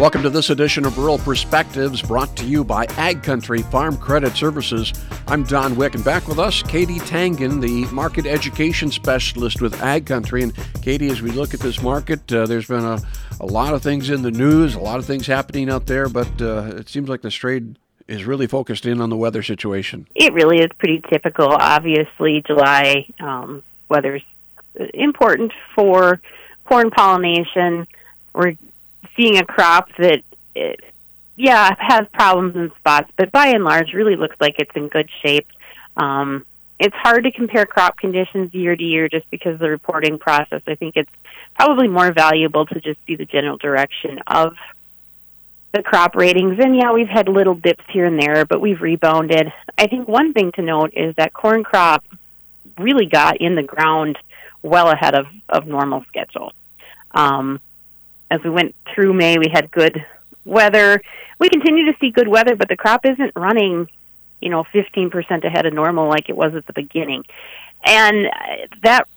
Welcome to this edition of Rural Perspectives brought to you by Ag Country Farm Credit Services. I'm Don Wick, and back with us, Katie Tangen, the market education specialist with Ag Country. And Katie, as we look at this market, uh, there's been a, a lot of things in the news, a lot of things happening out there, but uh, it seems like the trade is really focused in on the weather situation. It really is pretty typical. Obviously, July um, weather's important for corn pollination. We're seeing a crop that, it, yeah, has problems in spots, but by and large, really looks like it's in good shape. Um, it's hard to compare crop conditions year to year just because of the reporting process. I think it's probably more valuable to just see the general direction of the crop ratings. And yeah, we've had little dips here and there, but we've rebounded. I think one thing to note is that corn crop really got in the ground well ahead of, of normal schedule. Um, as we went through May, we had good weather. We continue to see good weather, but the crop isn't running, you know, 15% ahead of normal like it was at the beginning. And that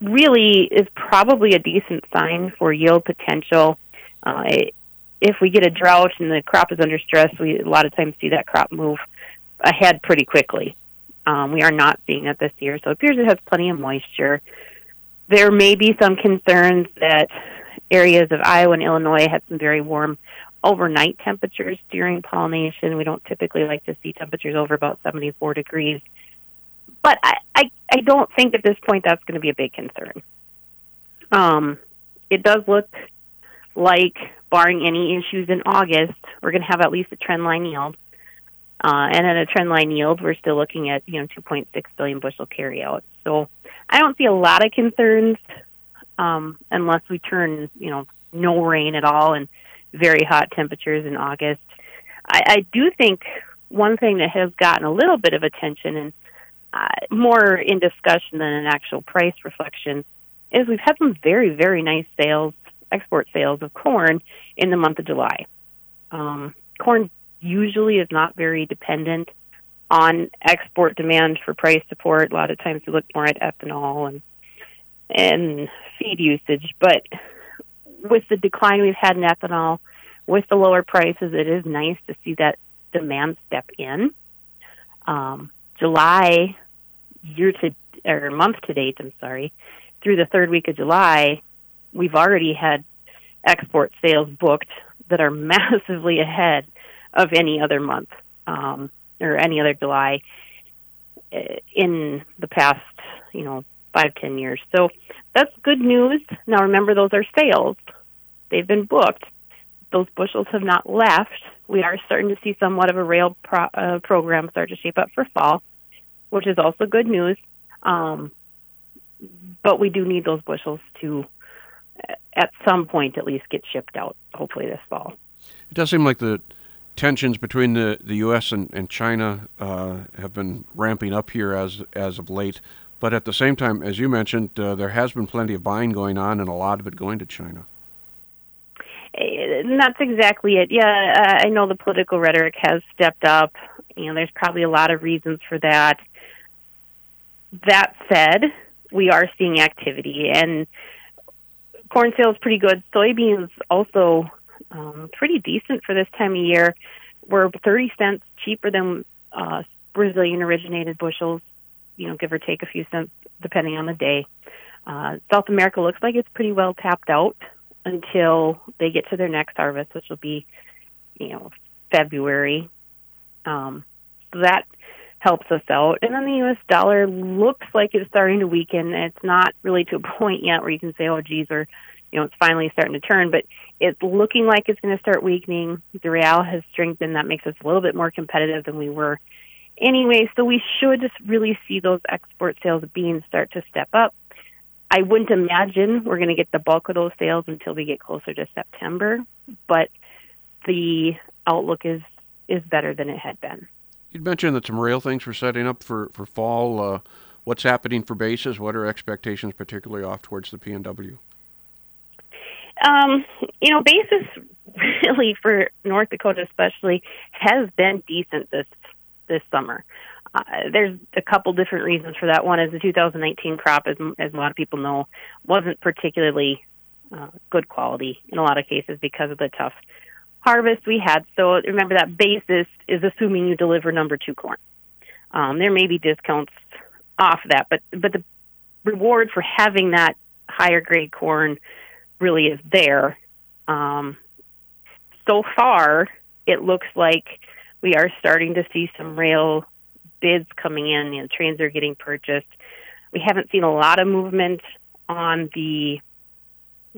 really is probably a decent sign for yield potential. Uh, if we get a drought and the crop is under stress, we a lot of times see that crop move ahead pretty quickly. Um, we are not seeing it this year, so it appears it has plenty of moisture. There may be some concerns that areas of Iowa and Illinois had some very warm overnight temperatures during pollination. We don't typically like to see temperatures over about 74 degrees. But I, I, I don't think at this point that's going to be a big concern. Um, it does look like, barring any issues in August, we're going to have at least a trend line yield. Uh, and at a trend line yield, we're still looking at you know 2.6 billion bushel carryout. So I don't see a lot of concerns um, unless we turn, you know, no rain at all and very hot temperatures in August. I, I do think one thing that has gotten a little bit of attention and uh, more in discussion than an actual price reflection is we've had some very, very nice sales, export sales of corn in the month of July. Um, corn usually is not very dependent on export demand for price support. A lot of times we look more at ethanol and and feed usage. But with the decline we've had in ethanol, with the lower prices, it is nice to see that demand step in. Um, July year to or month to date, I'm sorry, through the third week of July, we've already had export sales booked that are massively ahead of any other month um, or any other July eh, in the past, you know, five ten years. So that's good news. Now remember, those are sales; they've been booked. Those bushels have not left. We are starting to see somewhat of a rail pro, uh, program start to shape up for fall, which is also good news. Um, but we do need those bushels to, at some point, at least get shipped out. Hopefully this fall. It does seem like the tensions between the, the U.S. and, and China uh, have been ramping up here as as of late. But at the same time, as you mentioned, uh, there has been plenty of buying going on, and a lot of it going to China. Eh, that's exactly it. Yeah, uh, I know the political rhetoric has stepped up. Know, there's probably a lot of reasons for that. That said, we are seeing activity, and corn sales pretty good. Soybeans also um, pretty decent for this time of year. We're 30 cents cheaper than uh, Brazilian originated bushels you know, give or take a few cents depending on the day. Uh, South America looks like it's pretty well tapped out until they get to their next harvest, which will be, you know, February. Um, so that helps us out. And then the U.S. dollar looks like it's starting to weaken. It's not really to a point yet where you can say, oh, geez, or, you know, it's finally starting to turn, but it's looking like it's going to start weakening. The real has strengthened. That makes us a little bit more competitive than we were anyway, so we should just really see those export sales of beans start to step up. I wouldn't imagine we're going to get the bulk of those sales until we get closer to September, but the outlook is is better than it had been. You mentioned that some rail things were setting up for for fall. Uh, what's happening for basis? What are expectations, particularly off towards the PNW? Um, you know, basis really for North Dakota, especially, has been decent this this summer. Uh, there's a couple different reasons for that. One is the 2019 crop, as, as a lot of people know, wasn't particularly uh, good quality in a lot of cases because of the tough harvest we had. So remember that basis is assuming you deliver number two corn. Um, there may be discounts off that, but but the reward for having that higher grade corn really is there. Um, so far, it looks like we are starting to see some rail bids coming in. You know, trains are getting purchased. We haven't seen a lot of movement on the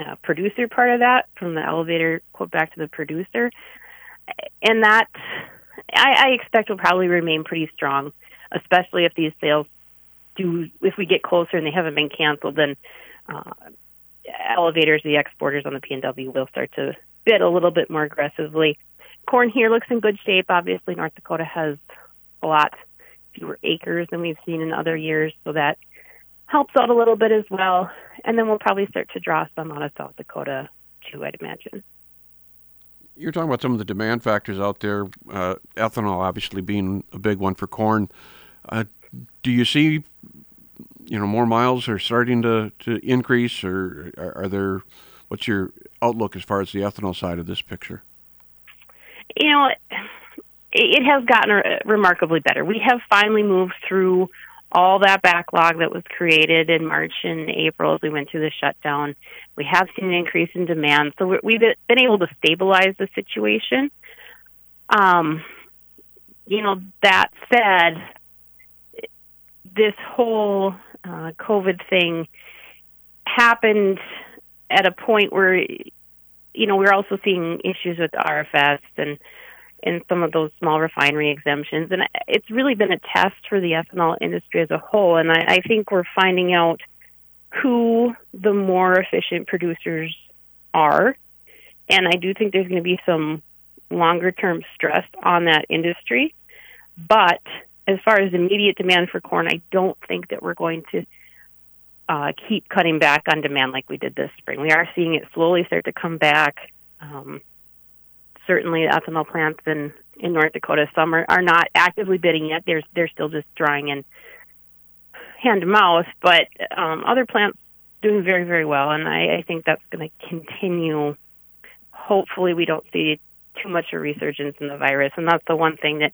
uh, producer part of that from the elevator quote back to the producer, and that I, I expect will probably remain pretty strong, especially if these sales do if we get closer and they haven't been canceled, then uh, elevators, the exporters on the PNW will start to bid a little bit more aggressively. Corn here looks in good shape. Obviously, North Dakota has a lot fewer acres than we've seen in other years, so that helps out a little bit as well. And then we'll probably start to draw some out of South Dakota too, I'd imagine. You're talking about some of the demand factors out there, uh, ethanol obviously being a big one for corn. Uh, do you see, you know, more miles are starting to, to increase, or are, are there? What's your outlook as far as the ethanol side of this picture? You know, it has gotten remarkably better. We have finally moved through all that backlog that was created in March and April as we went through the shutdown. We have seen an increase in demand, so we've been able to stabilize the situation. Um, you know, that said, this whole uh, COVID thing happened at a point where, you know, we're also seeing issues with RFS and and some of those small refinery exemptions. And it's really been a test for the ethanol industry as a whole. And I, I think we're finding out who the more efficient producers are. And I do think there's going to be some longer term stress on that industry. But as far as immediate demand for corn, I don't think that we're going to uh, keep cutting back on demand like we did this spring. We are seeing it slowly start to come back. Um, certainly ethanol plants in in North Dakota. Some are, are not actively bidding yet. They're they're still just drawing in hand to mouth, but um, other plants doing very very well, and I, I think that's going to continue. Hopefully, we don't see too much a resurgence in the virus, and that's the one thing that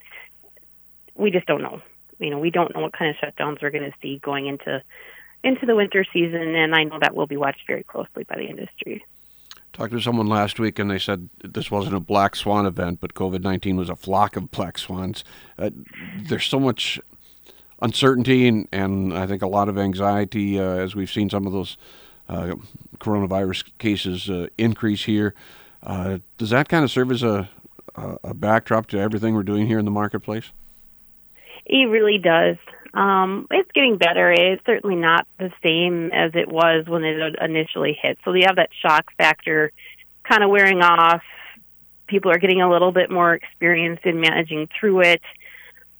we just don't know. You know, we don't know what kind of shutdowns we're going to see going into into the winter season, and I know that will be watched very closely by the industry talked to someone last week and they said this wasn't a black swan event, but COVID 19 was a flock of black swans. Uh, there's so much uncertainty and, and I think a lot of anxiety uh, as we've seen some of those uh, coronavirus cases uh, increase here. Uh, does that kind of serve as a, a backdrop to everything we're doing here in the marketplace? It really does. Um, it's getting better. It's certainly not the same as it was when it initially hit. So you have that shock factor kind of wearing off. People are getting a little bit more experience in managing through it.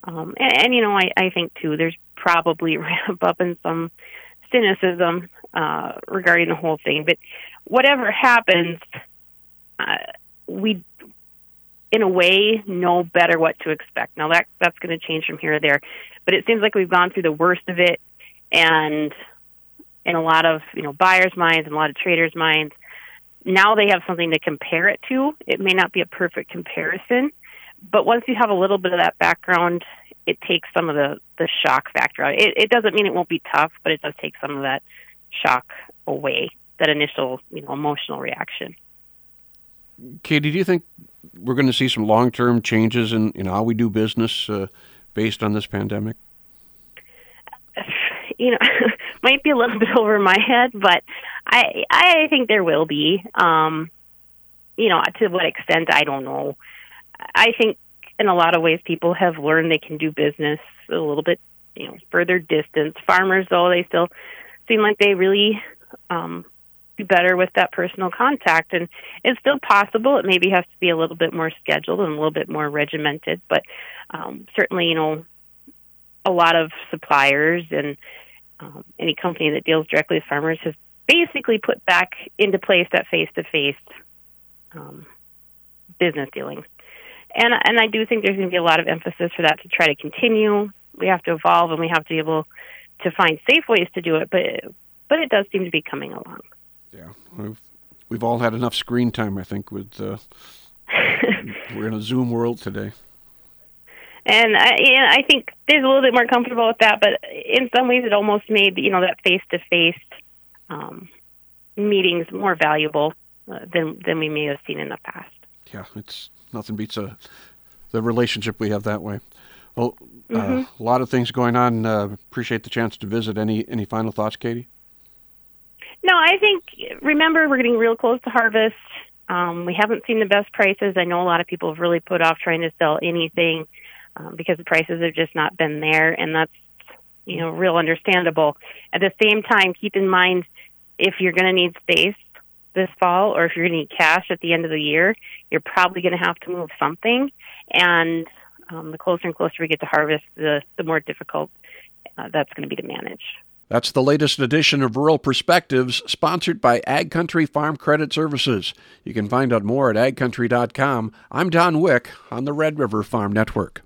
Um, and, and, you know, I, I think too, there's probably ramp up in some cynicism uh, regarding the whole thing. But whatever happens, uh, we in a way know better what to expect. Now that that's going to change from here to there, but it seems like we've gone through the worst of it, and in a lot of you know buyers' minds and a lot of traders' minds, now they have something to compare it to. It may not be a perfect comparison, but once you have a little bit of that background, it takes some of the the shock factor out. It, it doesn't mean it won't be tough, but it does take some of that shock away, that initial you know emotional reaction. Katie, do you think we're going to see some long term changes in, in how we do business uh, based on this pandemic? You know, might be a little bit over my head, but I I think there will be. Um, you know, to what extent I don't know. I think in a lot of ways people have learned they can do business a little bit, you know, further distance. Farmers though they still seem like they really um, be better with that personal contact. And it's still possible. It maybe has to be a little bit more scheduled and a little bit more regimented. But um, certainly, you know, a lot of suppliers and um, any company that deals directly with farmers has basically put back into place that face to face business dealing. And, and I do think there's going to be a lot of emphasis for that to try to continue. We have to evolve and we have to be able to find safe ways to do it, but but it does seem to be coming along. Yeah, we've we've all had enough screen time, I think, with uh, we're in a Zoom world today. And I, I think there's a little bit more comfortable with that, but in some ways, it almost made you know that face to face meetings more valuable uh, than than we may have seen in the past. Yeah, it's nothing beats a the relationship we have that way. Well, uh, mm-hmm. a lot of things going on. Uh, appreciate the chance to visit. Any any final thoughts, Katie? No, I think remember we're getting real close to harvest. Um, we haven't seen the best prices. I know a lot of people have really put off trying to sell anything um, because the prices have just not been there, and that's you know real understandable. At the same time, keep in mind if you're going to need space this fall, or if you're going to need cash at the end of the year, you're probably going to have to move something. And um, the closer and closer we get to harvest, the the more difficult uh, that's going to be to manage. That's the latest edition of Rural Perspectives, sponsored by Ag Country Farm Credit Services. You can find out more at agcountry.com. I'm Don Wick on the Red River Farm Network.